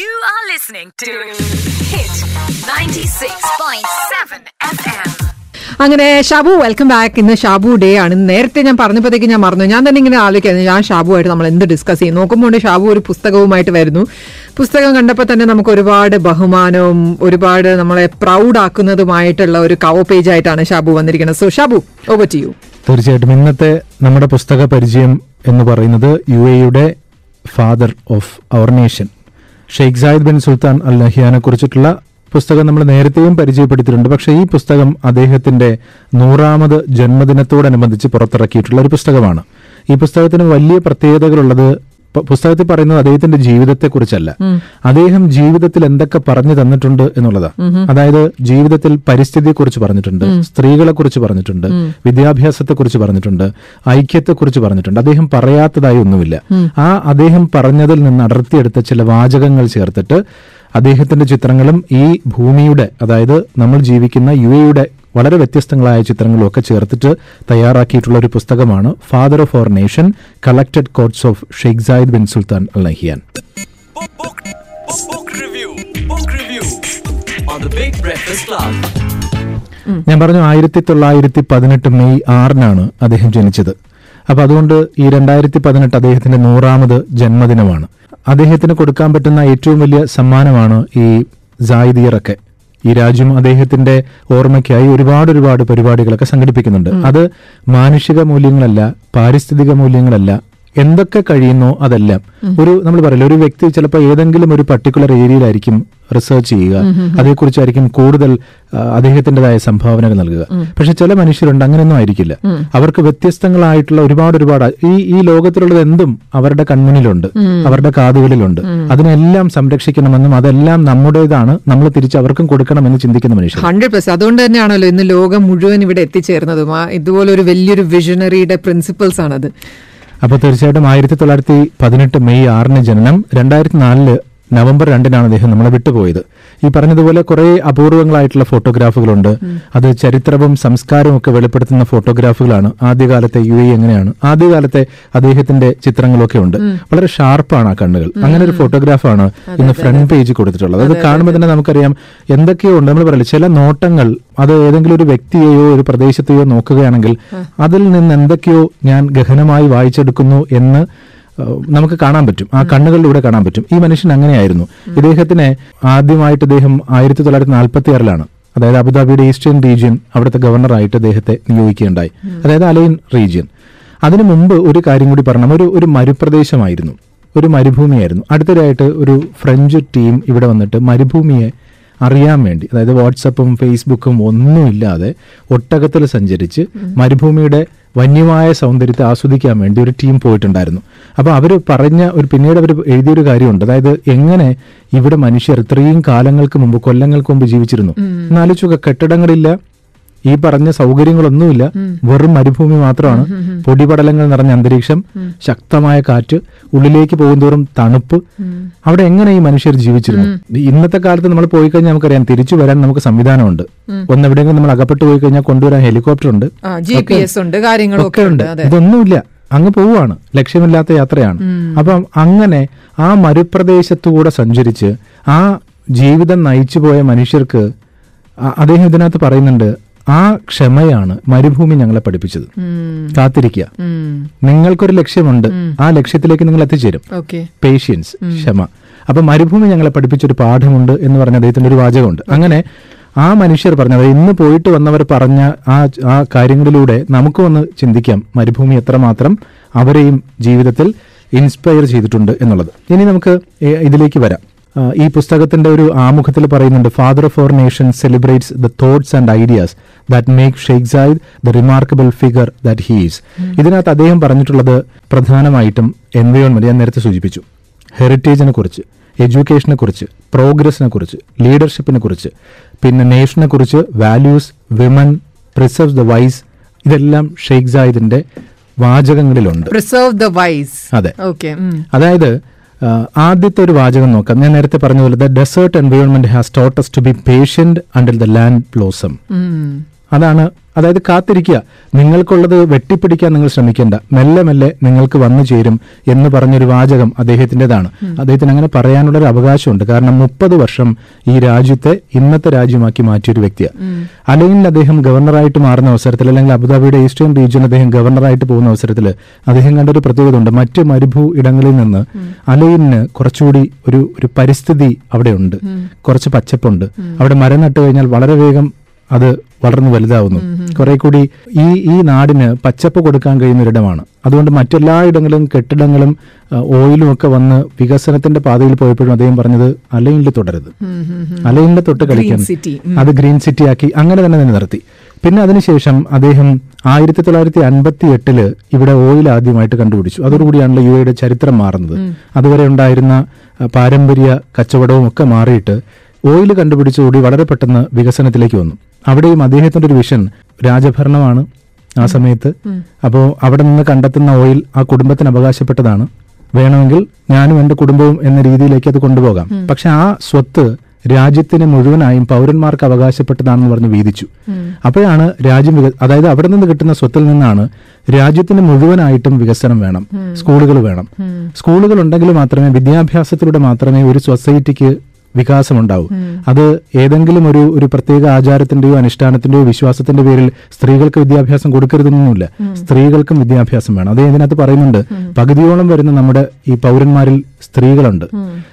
You are listening to Hit 96.7 FM. അങ്ങനെ Shabu welcome back ഇന്ന് Shabu day ആണ്. നേരത്തെ ഞാൻ പറഞ്ഞപ്പോഴത്തേക്ക് ഞാൻ മറന്നു. ഞാൻ തന്നെ ഇങ്ങനെ ആലോചിക്കുന്നത് ഞാൻ ഷാബുമായിട്ട് നമ്മൾ എന്ത് ഡിസ്കസ് ചെയ്യും? നോക്കുമ്പോൾ ഷാബു ഒരു പുസ്തകവുമായിട്ട് വരുന്നു. പുസ്തകം കണ്ടപ്പോൾ തന്നെ നമുക്ക് ഒരുപാട് ബഹുമാനവും ഒരുപാട് നമ്മളെ പ്രൗഡ് ആക്കുന്നതുമായിട്ടുള്ള ഒരു കവ പേജ് ആയിട്ടാണ് ഷാബു വന്നിരിക്കുന്നത്. So Shabu over to you തീർച്ചയായിട്ടും. ഇന്നത്തെ നമ്മുടെ പുസ്തക പരിചയം എന്ന് പറയുന്നത് യു എയുടെ father of our nation Sheikh Zayed bin Sultan Al നഹിയാനെ കുറിച്ചിട്ടുള്ള പുസ്തകം നമ്മൾ നേരത്തെയും പരിചയപ്പെടുത്തിയിട്ടുണ്ട്. പക്ഷേ ഈ പുസ്തകം അദ്ദേഹത്തിന്റെ നൂറാമത് ജന്മദിനത്തോടനുബന്ധിച്ച് പുറത്തിറക്കിയിട്ടുള്ള ഒരു പുസ്തകമാണ്. ഈ പുസ്തകത്തിന് വലിയ പ്രത്യേകതകളുള്ളത് പുസ്തകത്തിൽ പറയുന്നത് അദ്ദേഹത്തിന്റെ ജീവിതത്തെക്കുറിച്ചല്ല. അദ്ദേഹം ജീവിതത്തിൽ എന്തൊക്കെ പറഞ്ഞു തന്നിട്ടുണ്ട് എന്നുള്ളതാണ് അതായത് ജീവിതത്തിൽ പരിസ്ഥിതിയെ കുറിച്ച് പറഞ്ഞിട്ടുണ്ട് സ്ത്രീകളെ കുറിച്ച് പറഞ്ഞിട്ടുണ്ട് വിദ്യാഭ്യാസത്തെ കുറിച്ച് പറഞ്ഞിട്ടുണ്ട് ഐക്യത്തെ കുറിച്ച് പറഞ്ഞിട്ടുണ്ട്. അദ്ദേഹം പറയാത്തതായി ഒന്നുമില്ല. ആ അദ്ദേഹം പറഞ്ഞതിൽ നിന്ന് അടർത്തിയെടുത്ത ചില വാചകങ്ങൾ ചേർത്തിട്ട് അദ്ദേഹത്തിന്റെ ചിത്രങ്ങളും ഈ ഭൂമിയുടെ അതായത് നമ്മൾ ജീവിക്കുന്ന യു എയുടെ വളരെ വ്യത്യസ്തങ്ങളായ ചിത്രങ്ങളും ഒക്കെ ചേർത്തിട്ട് തയ്യാറാക്കിയിട്ടുള്ള ഒരു പുസ്തകമാണ് father of our nation collected quotes of Sheikh Zayed bin Sultan Al Nahyan. ഞാൻ പറഞ്ഞു ആയിരത്തി തൊള്ളായിരത്തി പതിനെട്ട് മെയ് ആറിനാണ് അദ്ദേഹം ജനിച്ചത്. അപ്പൊ അതുകൊണ്ട് ഈ രണ്ടായിരത്തി പതിനെട്ട് അദ്ദേഹത്തിന്റെ നൂറാമത് ജന്മദിനമാണ്. അദ്ദേഹത്തിന് കൊടുക്കാൻ പറ്റുന്ന ഏറ്റവും വലിയ സമ്മാനമാണ് ഈ ജായിദിയറൊക്കെ ഈ രാജ്യം അദ്ദേഹത്തിന്റെ ഓർമ്മയ്ക്കായി ഒരുപാട് ഒരുപാട് പരിപാടികളൊക്കെ സംഘടിപ്പിക്കുന്നുണ്ട്. അത് മാനുഷിക മൂല്യങ്ങളല്ല പാരിസ്ഥിതിക മൂല്യങ്ങളല്ല എന്തൊക്കെ കഴിയുന്നോ അതെല്ലാം. ഒരു നമ്മൾ പറയില്ല ഒരു വ്യക്തി ചിലപ്പോൾ ഏതെങ്കിലും ഒരു പർട്ടിക്കുലർ ഏരിയയിലായിരിക്കും റിസർച്ച് ചെയ്യുക. അതേക്കുറിച്ചായിരിക്കും കൂടുതൽ അദ്ദേഹത്തിന്റെതായ സംഭാവനകൾ നൽകുക. പക്ഷെ ചില മനുഷ്യരുണ്ട് അങ്ങനെയൊന്നും ആയിരിക്കില്ല. അവർക്ക് വ്യത്യസ്തങ്ങളായിട്ടുള്ള ഒരുപാട് ഒരുപാട് ഈ ഈ ലോകത്തിലുള്ളത് എന്തും അവരുടെ കൺമുന്നിലുണ്ട് അവരുടെ കാതുകളിലുണ്ട്. അതിനെല്ലാം സംരക്ഷിക്കണമെന്നും അതെല്ലാം നമ്മുടേതാണ് നമ്മൾ തിരിച്ച് അവർക്കും കൊടുക്കണമെന്ന് ചിന്തിക്കുന്ന മനുഷ്യർ. ഹൺഡ്രഡ് പെർസെന്റ് അതുകൊണ്ട് തന്നെയാണല്ലോ ഇന്ന് ലോകം മുഴുവൻ ഇവിടെ എത്തിച്ചേർന്നതും. ആ ഇതുപോലെ ഒരു വലിയൊരു വിഷണറിയുടെ പ്രിൻസിപ്പിൾസ് ആണത്. അപ്പോൾ തീർച്ചയായിട്ടും ആയിരത്തി തൊള്ളായിരത്തി പതിനെട്ട് മെയ് ആറിന് ജനനം രണ്ടായിരത്തി നാലിൽ നവംബർ രണ്ടിനാണ് അദ്ദേഹം നമ്മളെ വിട്ടുപോയത്. ഈ പറഞ്ഞതുപോലെ കുറെ അപൂർവങ്ങളായിട്ടുള്ള ഫോട്ടോഗ്രാഫുകളുണ്ട്. അത് ചരിത്രവും സംസ്കാരവും ഒക്കെ വെളിപ്പെടുത്തുന്ന ഫോട്ടോഗ്രാഫുകളാണ്. ആദ്യകാലത്തെ യു എ എങ്ങനെയാണ്? ആദ്യകാലത്തെ അദ്ദേഹത്തിന്റെ ചിത്രങ്ങളൊക്കെ ഉണ്ട്. വളരെ ഷാർപ്പാണ് ആ കണ്ണുകൾ. അങ്ങനെ ഒരു ഫോട്ടോഗ്രാഫാണ് ഇന്ന് ഫ്രണ്ട് പേജ് കൊടുത്തിട്ടുള്ളത്. അത് കാണുമ്പോൾ തന്നെ നമുക്കറിയാം എന്തൊക്കെയോ ഉണ്ട്. നമ്മൾ പറയില്ല ചില നോട്ടങ്ങൾ അത് ഏതെങ്കിലും ഒരു വ്യക്തിയെയോ ഒരു പ്രദേശത്തെയോ നോക്കുകയാണെങ്കിൽ അതിൽ നിന്ന് എന്തൊക്കെയോ ഞാൻ ഗഹനമായി വായിച്ചെടുക്കുന്നു എന്ന് നമുക്ക് കാണാൻ പറ്റും. ആ കണ്ണുകളിലൂടെ കാണാൻ പറ്റും. ഈ മനുഷ്യൻ അങ്ങനെയായിരുന്നു. ഇദ്ദേഹത്തിന് ആദ്യമായിട്ട് അദ്ദേഹം ആയിരത്തി തൊള്ളായിരത്തി നാൽപ്പത്തി ആറിലാണ് അതായത് അബുദാബിയുടെ ഈസ്റ്റേൺ റീജിയൻ അവിടുത്തെ ഗവർണറായിട്ട് അദ്ദേഹത്തെ നിയോഗിക്കുകയുണ്ടായി. അതായത് അലൈൻ റീജിയൻ. അതിനു മുമ്പ് ഒരു കാര്യം കൂടി പറഞ്ഞു ഒരു ഒരു മരുപ്രദേശമായിരുന്നു. ഒരു മരുഭൂമിയായിരുന്നു. അടുത്തിടെയായിട്ട് ഒരു ഫ്രഞ്ച് ടീം ഇവിടെ വന്നിട്ട് മരുഭൂമിയെ അറിയാൻ വേണ്ടി. അതായത് വാട്സപ്പും ഫേസ്ബുക്കും ഒന്നുമില്ലാതെ ഒട്ടകത്തിൽ സഞ്ചരിച്ച് മരുഭൂമിയുടെ വന്യമായ സൗന്ദര്യത്തെ ആസ്വദിക്കാൻ വേണ്ടി ഒരു ടീം പോയിട്ടുണ്ടായിരുന്നു. അപ്പോൾ അവർ പറഞ്ഞ ഒരു പിന്നീട് അവർ എഴുതിയൊരു കാര്യമുണ്ട്. അതായത് എങ്ങനെ ഇവിടെ മനുഷ്യർ ഇത്രയും കാലങ്ങൾക്ക് മുമ്പ് കൊല്ലങ്ങൾക്ക് മുമ്പ് ജീവിച്ചിരുന്നു. എന്നാലോചിക്കുക കെട്ടിടങ്ങളില്ല ഈ പറഞ്ഞ സൗകര്യങ്ങളൊന്നുമില്ല. വെറും മരുഭൂമി മാത്രമാണ്. പൊടിപടലങ്ങൾ നിറഞ്ഞ അന്തരീക്ഷം ശക്തമായ കാറ്റ് ഉള്ളിലേക്ക് പോകുന്തോറും തണുപ്പ്. അവിടെ എങ്ങനെ ഈ മനുഷ്യർ ജീവിച്ചിരുന്നു? ഇന്നത്തെ കാലത്ത് നമ്മൾ പോയി കഴിഞ്ഞാൽ നമുക്കറിയാം തിരിച്ചു വരാൻ നമുക്ക് സംവിധാനമുണ്ട്. ഒന്ന് എവിടെയെങ്കിലും നമ്മൾ അകപ്പെട്ടു പോയി കഴിഞ്ഞാൽ കൊണ്ടുവരാൻ ഹെലികോപ്റ്റർ ഉണ്ട്. ഒക്കെ ഉണ്ട് ഇതൊന്നുമില്ല. അങ്ങ് പോവുകയാണ്. ലക്ഷ്യമില്ലാത്ത യാത്രയാണ്. അപ്പം അങ്ങനെ ആ മരുപ്രദേശത്തുകൂടെ സഞ്ചരിച്ച് ആ ജീവിതം നയിച്ചു പോയ മനുഷ്യർക്ക് അദ്ദേഹം ഇതിനകത്ത് പറയുന്നുണ്ട് ആ ക്ഷമയാണ് മരുഭൂമി ഞങ്ങളെ പഠിപ്പിച്ചത്. കാത്തിരിക്കുക. നിങ്ങൾക്കൊരു ലക്ഷ്യമുണ്ട്. ആ ലക്ഷ്യത്തിലേക്ക് നിങ്ങൾ എത്തിച്ചേരും. പേഷ്യൻസ് ക്ഷമ. അപ്പൊ മരുഭൂമി ഞങ്ങളെ പഠിപ്പിച്ചൊരു പാഠമുണ്ട് എന്ന് പറഞ്ഞ അദ്ദേഹത്തിന്റെ ഒരു വാചകമുണ്ട്. അങ്ങനെ ആ മനുഷ്യർ പറഞ്ഞ അതായത് ഇന്ന് പോയിട്ട് വന്നവർ പറഞ്ഞ ആ ആ കാര്യങ്ങളിലൂടെ നമുക്ക് ഒന്ന് ചിന്തിക്കാം മരുഭൂമി എത്രമാത്രം അവരെയും ജീവിതത്തിൽ ഇൻസ്പയർ ചെയ്തിട്ടുണ്ട് എന്നുള്ളത്. ഇനി നമുക്ക് ഇതിലേക്ക് വരാം. ഈ പുസ്തകത്തിന്റെ ഒരു ആമുഖത്തിൽ പറയുന്നുണ്ട് father of our nation celebrates the thoughts and ideas that make Sheikh Zayed the remarkable figure that he's ഇതിനകത്ത് അദ്ദേഹം പറഞ്ഞിട്ടുള്ളത് പ്രധാനമായിട്ടും എൻവയോൺമെന്റ് ഞാൻ നേരത്തെ സൂചിപ്പിച്ചു. ഹെറിറ്റേജിനെ കുറിച്ച് എഡ്യൂക്കേഷനെ കുറിച്ച് പ്രോഗ്രസിനെ കുറിച്ച് ലീഡർഷിപ്പിനെ കുറിച്ച് പിന്നെ നേഷനെ കുറിച്ച് values women preserve the wise ഇതെല്ലാം ഷെയ്ഖ് സായിദിന്റെ വാചകങ്ങളിലുണ്ട്. പ്രിസർവ് ദ വൈസ് അതെ. ഓക്കെ അതായത് ആദ്യത്തെ ഒരു വാചകം നോക്കാം. ഞാൻ നേരത്തെ പറഞ്ഞതുപോലെ the desert environment has taught us to be patient until the land blossom അതാണ് അതായത് കാത്തിരിക്കുക. നിങ്ങൾക്കുള്ളത് വെട്ടിപ്പിടിക്കാൻ നിങ്ങൾ ശ്രമിക്കേണ്ട. മെല്ലെ മെല്ലെ നിങ്ങൾക്ക് വന്നു ചേരും എന്ന് പറഞ്ഞൊരു വാചകം അദ്ദേഹത്തിന്റെതാണ്. അദ്ദേഹത്തിന് അങ്ങനെ പറയാനുള്ള ഒരു അവകാശമുണ്ട്. കാരണം മുപ്പത് വർഷം ഈ രാജ്യത്തെ ഇന്നത്തെ രാജ്യമാക്കി മാറ്റിയൊരു വ്യക്തിയാണ് അല്ലെങ്കിൽ അദ്ദേഹം ഗവർണറായിട്ട് മാറുന്ന അവസരത്തിൽ അല്ലെങ്കിൽ അബുദാബിയുടെ ഈസ്റ്റേൺ റീജിയൻ അദ്ദേഹം ഗവർണറായിട്ട് പോകുന്ന അവസരത്തിൽ അദ്ദേഹം കണ്ടൊരു പ്രത്യേകത ഉണ്ട് മറ്റ് മരുഭൂ ഇടങ്ങളിൽ നിന്ന് അലൈനിന് കുറച്ചുകൂടി ഒരു ഒരു പരിസ്ഥിതി അവിടെ ഉണ്ട്. കുറച്ച് പച്ചപ്പുണ്ട്. അവിടെ മരം നട്ടു കഴിഞ്ഞാൽ വളരെ വേഗം അത് വളർന്നു വലുതാവുന്നു. കുറെ കൂടി ഈ ഈ നാടിന് പച്ചപ്പ് കൊടുക്കാൻ കഴിയുന്ന ഒരിടമാണ് അതുകൊണ്ട് മറ്റെല്ലായിടങ്ങളും കെട്ടിടങ്ങളും ആ, ഓയിലും ഒക്കെ വന്ന് വികസനത്തിന്റെ പാതയിൽ പോയപ്പോഴും അദ്ദേഹം പറഞ്ഞത് അലൈനിൽ തുടരുത്. അലൈനിൽ തൊട്ട് കളിക്കാൻ അത് ഗ്രീൻ സിറ്റി ആക്കി അങ്ങനെ തന്നെ തന്നെ നിലനിർത്തി. പിന്നെ അതിനുശേഷം അദ്ദേഹം ആയിരത്തി തൊള്ളായിരത്തി അൻപത്തി എട്ടിൽ ഇവിടെ ഓയിൽ ആദ്യമായിട്ട് കണ്ടുപിടിച്ചു. അതോടുകൂടിയാണല്ലോ യു എയുടെ ചരിത്രം മാറുന്നത്. അതുവരെ ഉണ്ടായിരുന്ന പാരമ്പര്യ കച്ചവടവും ഒക്കെ മാറിയിട്ട് ഓയിൽ കണ്ടുപിടിച്ചുകൂടി വളരെ പെട്ടെന്ന് വികസനത്തിലേക്ക് വന്നു. അവിടെയും അദ്ദേഹത്തിന്റെ ഒരു വിഷൻ രാജഭരണമാണ് ആ സമയത്ത്. അപ്പോൾ അവിടെ നിന്ന് കണ്ടെത്തുന്ന ഓയിൽ ആ കുടുംബത്തിന് അവകാശപ്പെട്ടതാണ്. വേണമെങ്കിൽ ഞാനും എന്റെ കുടുംബവും എന്ന രീതിയിലേക്ക് അത് കൊണ്ടുപോകാം. പക്ഷെ ആ സ്വത്ത് രാജ്യത്തിന് മുഴുവനായും പൗരന്മാർക്ക് അവകാശപ്പെട്ടതാണെന്ന് പറഞ്ഞ് വീതിച്ചു. അപ്പോഴാണ് രാജ്യം അതായത് അവിടെ നിന്ന് കിട്ടുന്ന സ്വത്തിൽ നിന്നാണ് രാജ്യത്തിന് മുഴുവനായിട്ടും വികസനം വേണം. സ്കൂളുകൾ വേണം. സ്കൂളുകൾ ഉണ്ടെങ്കിൽ മാത്രമേ വിദ്യാഭ്യാസത്തിലൂടെ മാത്രമേ ഒരു സൊസൈറ്റിക്ക് വികാസമുണ്ടാവും. അത് ഏതെങ്കിലും ഒരു ഒരു പ്രത്യേക ആചാരത്തിന്റെയോ അനുഷ്ഠാനത്തിന്റെയോ വിശ്വാസത്തിന്റെ പേരിൽ സ്ത്രീകൾക്ക് വിദ്യാഭ്യാസം കൊടുക്കരുതെന്നൊന്നുമില്ല. സ്ത്രീകൾക്കും വിദ്യാഭ്യാസം വേണം. അത് ഇതിനകത്ത് പറയുന്നുണ്ട്. പകുതിയോളം വരുന്ന നമ്മുടെ ഈ പൗരന്മാരിൽ സ്ത്രീകളുണ്ട്.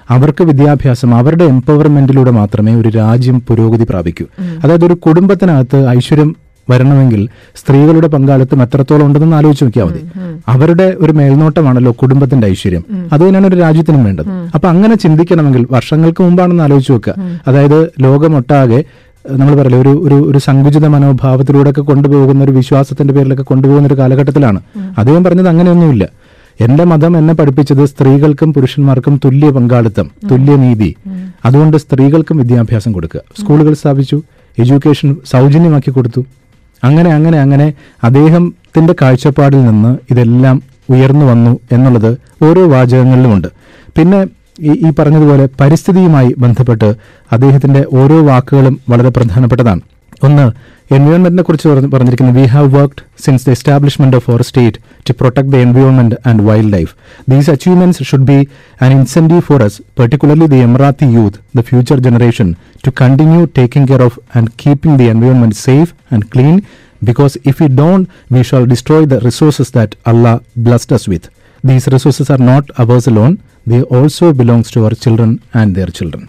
അവർക്ക് വിദ്യാഭ്യാസം അവരുടെ എംപവർമെന്റിലൂടെ മാത്രമേ ഒരു രാജ്യം പുരോഗതി പ്രാപിക്കൂ. അതായത് ഒരു കുടുംബത്തിനകത്ത് ഐശ്വര്യം വരണമെങ്കിൽ സ്ത്രീകളുടെ പങ്കാളിത്തം എത്രത്തോളം ഉണ്ടെന്ന് ആലോചിച്ച് നോക്കിയാൽ മതി. അവരുടെ ഒരു മേൽനോട്ടമാണല്ലോ കുടുംബത്തിന്റെ ഐശ്വര്യം. അത് തന്നെയാണ് ഒരു രാജ്യത്തിനും വേണ്ടത്. അപ്പൊ അങ്ങനെ ചിന്തിക്കണമെങ്കിൽ വർഷങ്ങൾക്ക് മുമ്പാണെന്ന് ആലോചിച്ച് നോക്കുക. അതായത് ലോകമൊട്ടാകെ നമ്മൾ പറയില്ല ഒരു ഒരു ഒരു സങ്കുചിത മനോഭാവത്തിലൂടെ ഒക്കെ കൊണ്ടുപോകുന്ന ഒരു വിശ്വാസത്തിന്റെ പേരിലൊക്കെ കൊണ്ടുപോകുന്ന ഒരു കാലഘട്ടത്തിലാണ്. അദ്ദേഹം പറഞ്ഞത് അങ്ങനെയൊന്നുമില്ല. എന്റെ മതം എന്നെ പഠിപ്പിച്ചത് സ്ത്രീകൾക്കും പുരുഷന്മാർക്കും തുല്യ പങ്കാളിത്തം തുല്യ നീതി. അതുകൊണ്ട് സ്ത്രീകൾക്കും വിദ്യാഭ്യാസം കൊടുക്കുക. സ്കൂളുകൾ സ്ഥാപിച്ചു എഡ്യൂക്കേഷൻ സൗജന്യമാക്കി കൊടുത്തു. അങ്ങനെ അങ്ങനെ അങ്ങനെ അദ്ദേഹത്തിന്റെ കാഴ്ചപ്പാടിൽ നിന്ന് ഇതെല്ലാം ഉയർന്നു വന്നു എന്നുള്ളത് ഓരോ വാചകങ്ങളിലുമുണ്ട്. പിന്നെ ഈ പറഞ്ഞതുപോലെ പരിസ്ഥിതിയുമായി ബന്ധപ്പെട്ട് അദ്ദേഹത്തിന്റെ ഓരോ വാക്കുകളും വളരെ പ്രധാനപ്പെട്ടതാണ്. ഒന്ന് എൻവയോൺമെന്റിനെ കുറിച്ച് പറഞ്ഞ് പറഞ്ഞിരിക്കുന്നത് we have worked since the establishment of our state to protect the environment and wild life these achievements should be an incentive for us particularly the Emirati youth, the future generation, to continue taking care of and keeping the environment safe and clean because if we don't, we shall destroy the resources that Allah blessed us with. These resources are not ours alone, they also belongs to our children and their children.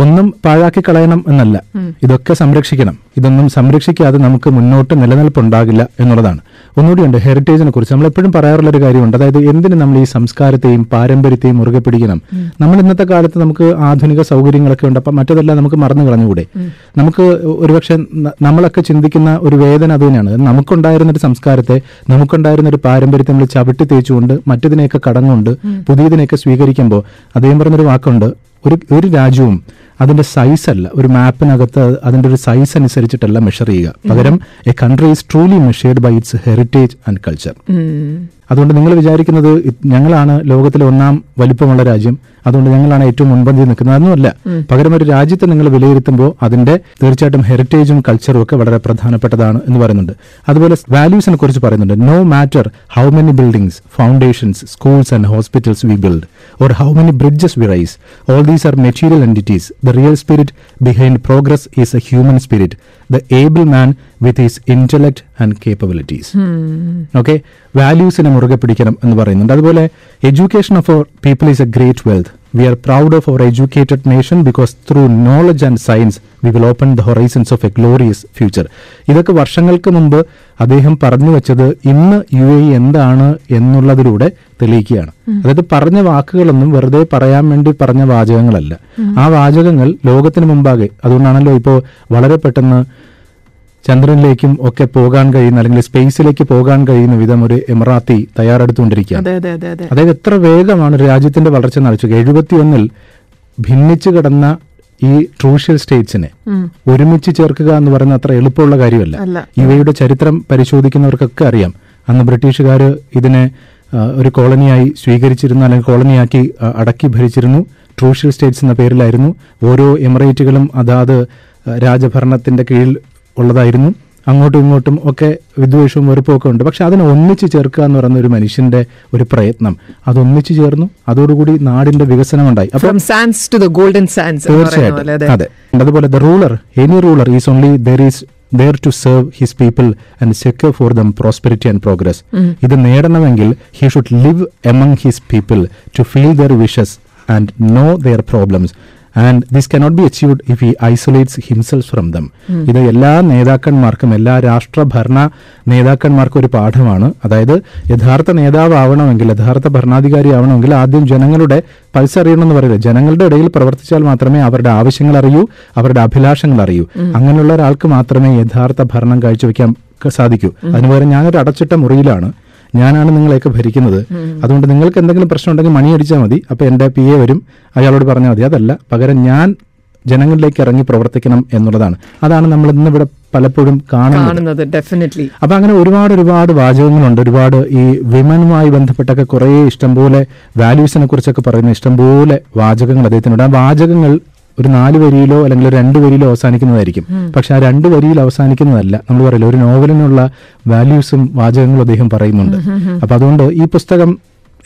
ഒന്നും പാഴാക്കി കളയണം എന്നല്ല. ഇതൊക്കെ സംരക്ഷിക്കണം. ഇതൊന്നും സംരക്ഷിക്കാതെ നമുക്ക് മുന്നോട്ട് നിലനിൽപ്പുണ്ടാകില്ല എന്നുള്ളതാണ്. ഒന്നുകൂടിയുണ്ട് ഹെറിറ്റേജിനെ കുറിച്ച്. നമ്മൾ എപ്പോഴും പറയാറുള്ള ഒരു കാര്യമുണ്ട്. അതായത് എന്തിനു നമ്മൾ ഈ സംസ്കാരത്തെയും പാരമ്പര്യത്തെയും മുറുകെ പിടിക്കണം? നമ്മൾ ഇന്നത്തെ കാലത്ത് നമുക്ക് ആധുനിക സൗകര്യങ്ങളൊക്കെ ഉണ്ട്. അപ്പം മറ്റതെല്ലാം നമുക്ക് മറന്നു കളഞ്ഞുകൂടെ? നമുക്ക് ഒരുപക്ഷെ നമ്മളൊക്കെ ചിന്തിക്കുന്ന ഒരു വേദന അത് തന്നെയാണ്. നമുക്കുണ്ടായിരുന്ന ഒരു സംസ്കാരത്തെ നമുക്കുണ്ടായിരുന്ന ഒരു പാരമ്പര്യത്തെ നമ്മൾ ചവിട്ടി തേച്ചുകൊണ്ട് മറ്റതിനെയൊക്കെ കടന്നുകൊണ്ട് പുതിയതിനെയൊക്കെ സ്വീകരിക്കുമ്പോൾ അദ്ദേഹം പറഞ്ഞൊരു വാക്കുണ്ട്. ഒരു ഒരു രാജ്യവും അതിന്റെ സൈസ് അല്ല. ഒരു മാപ്പിനകത്ത് അതിന്റെ ഒരു സൈസ് അനുസരിച്ചിട്ടല്ല മെഷർ ചെയ്യുക. പകരം a country is truly measured by its heritage and culture അതുകൊണ്ട് നിങ്ങൾ വിചാരിക്കുന്നത് ഞങ്ങളാണ് ലോകത്തിലെ ഒന്നാം വലിപ്പമുള്ള രാജ്യം. അതുകൊണ്ട് ഞങ്ങളാണ് ഏറ്റവും മുൻപന്തിയിൽ നിൽക്കുന്നത്. അതൊന്നുമല്ല. പകരം ഒരു രാജ്യത്തെ നിങ്ങൾ വിലയിരുത്തുമ്പോൾ അതിന്റെ തീർച്ചയായിട്ടും ഹെറിറ്റേജും കൾച്ചറും ഒക്കെ വളരെ പ്രധാനപ്പെട്ടതാണ് എന്ന് പറയുന്നുണ്ട്. അതുപോലെ വാല്യൂസിനെ കുറിച്ച് പറയുന്നുണ്ട്. No matter how many buildings foundations schools and hospitals we build or how many bridges we raise all these are material entities the real spirit behind progress is a human spirit the able man with his intellect and capabilities okay വാല്യൂസിനെ മുറുകെ പിടിക്കണം എന്ന് പറയുന്നുണ്ട്. അതുപോലെ education of our people is a great wealth we are proud of our educated nation because through knowledge and science we will open the horizons of a glorious future ഇതൊക്കെ വർഷങ്ങൾക്ക് മുമ്പ് അദ്ദേഹം പറഞ്ഞു വെച്ചത് ഇന്ന് യു എ എന്താണ് എന്നുള്ളതിലൂടെ തെളിയിക്കുകയാണ്. അതായത് പറഞ്ഞ വാക്കുകളൊന്നും വെറുതെ പറയാൻ വേണ്ടി പറഞ്ഞ വാചകങ്ങളല്ല. ആ വാചകങ്ങൾ ലോകത്തിന് മുമ്പാകെ അതുകൊണ്ടാണല്ലോ ഇപ്പോൾ വളരെ പെട്ടെന്ന് ചന്ദ്രനിലേക്കും ഒക്കെ പോകാൻ കഴിയുന്ന അല്ലെങ്കിൽ സ്പേസിലേക്ക് പോകാൻ കഴിയുന്ന വിധം ഒരു എമറാത്തി തയ്യാറെടുത്തുകൊണ്ടിരിക്കുകയാണ്. അതെ അതെ അതെ അതെ. അതായത് എത്ര വേഗമാണ് രാജ്യത്തിന്റെ വളർച്ച നടക്കുക എഴുപത്തിയൊന്നിൽ ഭിന്നിച്ചു കിടന്ന ഈ ട്രൂഷ്യൽ സ്റ്റേറ്റ്സിനെ ഒരുമിച്ച് ചേർക്കുക എന്ന് പറയുന്ന അത്ര എളുപ്പമുള്ള കാര്യമല്ല. ഇവയുടെ ചരിത്രം പരിശോധിക്കുന്നവർക്കൊക്കെ അറിയാം. അന്ന് ബ്രിട്ടീഷുകാർ ഇതിനെ ഒരു കോളനിയായി സ്വീകരിച്ചിരുന്നു അല്ലെങ്കിൽ കോളനിയാക്കി അടക്കി ഭരിച്ചിരുന്നു. ട്രൂഷ്യൽ സ്റ്റേറ്റ്സ് എന്ന പേരിലായിരുന്നു. ഓരോ എമിറേറ്റുകളും അതാത് രാജഭരണത്തിന്റെ കീഴിൽ ഉള്ളതായിരുന്നു. അങ്ങോട്ടും ഇങ്ങോട്ടും ഒക്കെ വിദ്വേഷവും വെറുപ്പും ഒക്കെ ഉണ്ട്. പക്ഷെ അതിനെ ഒന്നിച്ച് ചേർക്കുക എന്ന് പറയുന്ന ഒരു മനുഷ്യന്റെ ഒരു പ്രയത്നം. അത് ഒന്നിച്ചു ചേർന്നു. അതോടുകൂടി നാടിന്റെ വികസനം ഉണ്ടായി തീർച്ചയായിട്ടും. അതെ. അതുപോലെ the ruler any ruler is only there is there to serve his people and secure for them prosperity and progress ഇത് നേടണമെങ്കിൽ he should live among his people to feel their wishes and know their problems and this cannot be achieved if he isolates himself from them ഇത് എല്ലാ നേതാക്കന്മാർക്കും എല്ലാ രാഷ്ട്രഭരണ നേതാക്കന്മാർക്കും ഒരു പാഠമാണ്. അതായത് യഥാർത്ഥ നേതാവ് ആവണമെങ്കിൽ യഥാർത്ഥ ഭരണാധികാരി ആവണമെങ്കിൽ ആദ്യം ജനങ്ങളുടെ പൾസ് അറിയണം എന്ന് പറയുന്നത് ജനങ്ങളുടെ ഇടയിൽ പ്രവർത്തിച്ചാൽ മാത്രമേ അവരുടെ ആവശ്യങ്ങൾ അറിയൂ അവരുടെ അഭിലാഷങ്ങൾ അറിയൂ. അങ്ങനെയുള്ള ഒരാൾക്ക് മാത്രമേ യഥാർത്ഥ ഭരണം കാഴ്ചവെക്കാൻ സാധിക്കൂ. അതിനുപകരം ഞാനൊരു അടച്ചിട്ട മുറിയിലാണ്. ഞാനാണ് നിങ്ങളെയൊക്കെ ഭരിക്കുന്നത്. അതുകൊണ്ട് നിങ്ങൾക്ക് എന്തെങ്കിലും പ്രശ്നം ഉണ്ടെങ്കിൽ മണി അടിച്ചാൽ മതി. അപ്പോൾ എന്റെ പി എ വരും. അയാളോട് പറഞ്ഞാൽ മതി. അതല്ല പകരം ഞാൻ ജനങ്ങളിലേക്ക് ഇറങ്ങി പ്രവർത്തിക്കണം എന്നുള്ളതാണ്. അതാണ് നമ്മൾ ഇന്ന് ഇവിടെ പലപ്പോഴും കാണുന്നത്. കാണുന്നത് ഡെഫിനറ്റ്ലി അപ്പൊ അങ്ങനെ ഒരുപാട് ഒരുപാട് വാചകങ്ങളുണ്ട്. ഒരുപാട് ഈ വിമനുമായി ബന്ധപ്പെട്ടൊക്കെ കുറേ ഇഷ്ടംപോലെ വാല്യൂസിനെ കുറിച്ചൊക്കെ പറയുന്ന ഇഷ്ടംപോലെ വാചകങ്ങൾ അദ്ദേഹത്തിനുണ്ട്. ആ വാചകങ്ങൾ ഒരു നാല് വരിയിലോ അല്ലെങ്കിൽ ഒരു രണ്ട് വരിയിലോ അവസാനിക്കുന്നതായിരിക്കും. പക്ഷെ ആ രണ്ട് വരിയിൽ അവസാനിക്കുന്നതല്ല. നമ്മൾ പറയില്ല ഒരു നോവലിനുള്ള വാല്യൂസും വാചകങ്ങളും അദ്ദേഹം പറയുന്നുണ്ട്. അപ്പൊ അതുകൊണ്ട് ഈ പുസ്തകം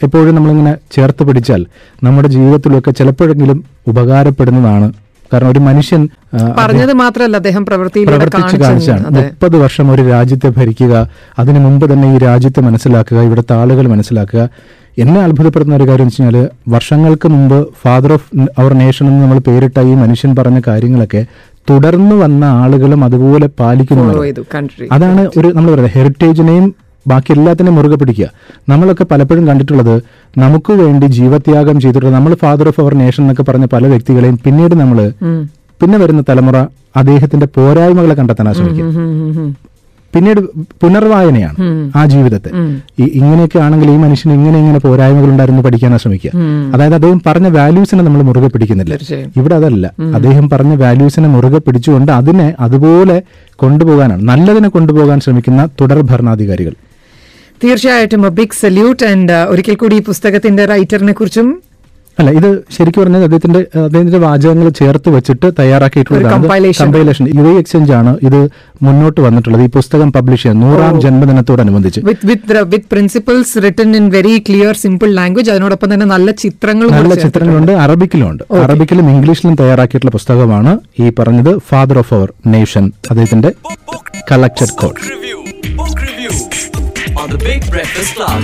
എപ്പോഴും നമ്മളിങ്ങനെ ചേർത്ത് പിടിച്ചാൽ നമ്മുടെ ജീവിതത്തിലൊക്കെ ചിലപ്പോഴെങ്കിലും ഉപകാരപ്പെടുന്നതാണ്. കാരണം ഒരു മനുഷ്യൻ പറഞ്ഞത് മാത്രമല്ല അദ്ദേഹം പ്രവർത്തിച്ച് കാണിച്ചു കാണിച്ചാണ്. മുപ്പത് വർഷം ഒരു രാജ്യത്തെ ഭരിക്കുക അതിനു മുമ്പ് തന്നെ ഈ രാജ്യത്തെ മനസ്സിലാക്കുക ഇവിടുത്തെ ആളുകൾ മനസ്സിലാക്കുക എന്നെ അത്ഭുതപ്പെടുന്ന ഒരു കാര്യം വെച്ച് കഴിഞ്ഞാൽ വർഷങ്ങൾക്ക് മുമ്പ് ഫാദർ ഓഫ് അവർ നേഷൻ എന്ന് നമ്മൾ പേരിട്ട ഈ മനുഷ്യൻ പറഞ്ഞ കാര്യങ്ങളൊക്കെ തുടർന്ന് വന്ന ആളുകളും അതുപോലെ പാലിക്കുന്നു അതാണ് ഒരു നമ്മൾ പറയുന്നത് ഹെറിറ്റേജിനെയും ബാക്കി എല്ലാത്തിനെയും മുറുകെ പിടിക്കുക. നമ്മളൊക്കെ പലപ്പോഴും കണ്ടിട്ടുള്ളത് നമുക്ക് വേണ്ടി ജീവത്യാഗം ചെയ്തിട്ടുള്ള നമ്മൾ ഫാദർ ഓഫ് അവർ നേഷൻ എന്നൊക്കെ പറഞ്ഞ പല വ്യക്തികളെയും പിന്നീട് നമ്മൾ പിന്നെ വരുന്ന തലമുറ അദ്ദേഹത്തിന്റെ പോരായ്മകളെ കണ്ടെത്താൻ ശ്രമിക്കും പിന്നീട് പുനർവായനയാണ് ആ ജീവിതത്തെ. ഈ ഇങ്ങനെയൊക്കെ ആണെങ്കിൽ ഈ മനുഷ്യന് ഇങ്ങനെ ഇങ്ങനെ പോരായ്മകൾ ഉണ്ടായിരുന്നു പഠിക്കാനാ ശ്രമിക്കുക. അതായത് അദ്ദേഹം പറഞ്ഞ വാല്യൂസിനെ നമ്മൾ മുറുകെ പിടിക്കുന്നില്ല. ഇവിടെ അതല്ല. അദ്ദേഹം പറഞ്ഞ വാല്യൂസിനെ മുറുകെ പിടിച്ചുകൊണ്ട് അതിനെ അതുപോലെ കൊണ്ടുപോകാനാണ്. നല്ലതിനെ കൊണ്ടുപോകാൻ ശ്രമിക്കുന്ന തുടർ ഭരണാധികാരികൾ. തീർച്ചയായിട്ടും. Big salute. ആൻഡ് ഒരിക്കൽ കൂടി ഈ പുസ്തകത്തിന്റെ റൈറ്ററിനെ കുറിച്ചും അല്ല ഇത് ശരിക്കും പറഞ്ഞാൽ അദ്ദേഹത്തിന്റെ അദ്ദേഹത്തിന്റെ വാചകങ്ങൾ ചേർത്ത് വെച്ചിട്ട് ഒരു തയ്യാറാക്കിയിട്ടുള്ളതാണ് കമ്പൈലേഷൻ യു ഐ എക്സ്ചേഞ്ച് ആണ് ഇത് മുന്നോട്ട് വന്നിട്ടുള്ളത്. ഈ പുസ്തകം പബ്ലിഷ് ചെയ്യാൻ നൂറാം ജന്മദിനത്തോടനുബന്ധിച്ച്. With with with principles written in very clear simple language അതിനോടൊപ്പം തന്നെ നല്ല ചിത്രങ്ങളും നല്ല ചിത്രങ്ങളുണ്ട് അറബിക്കിലുണ്ട്. അറബിക്കിലും ഇംഗ്ലീഷിലും തയ്യാറാക്കിയിട്ടുള്ള പുസ്തകമാണ് ഈ പറഞ്ഞത് ഫാദർ ഓഫ് അവർ നേഷൻ അദ്ദേഹത്തിന്റെ collected quote on the Big Breakfast Club.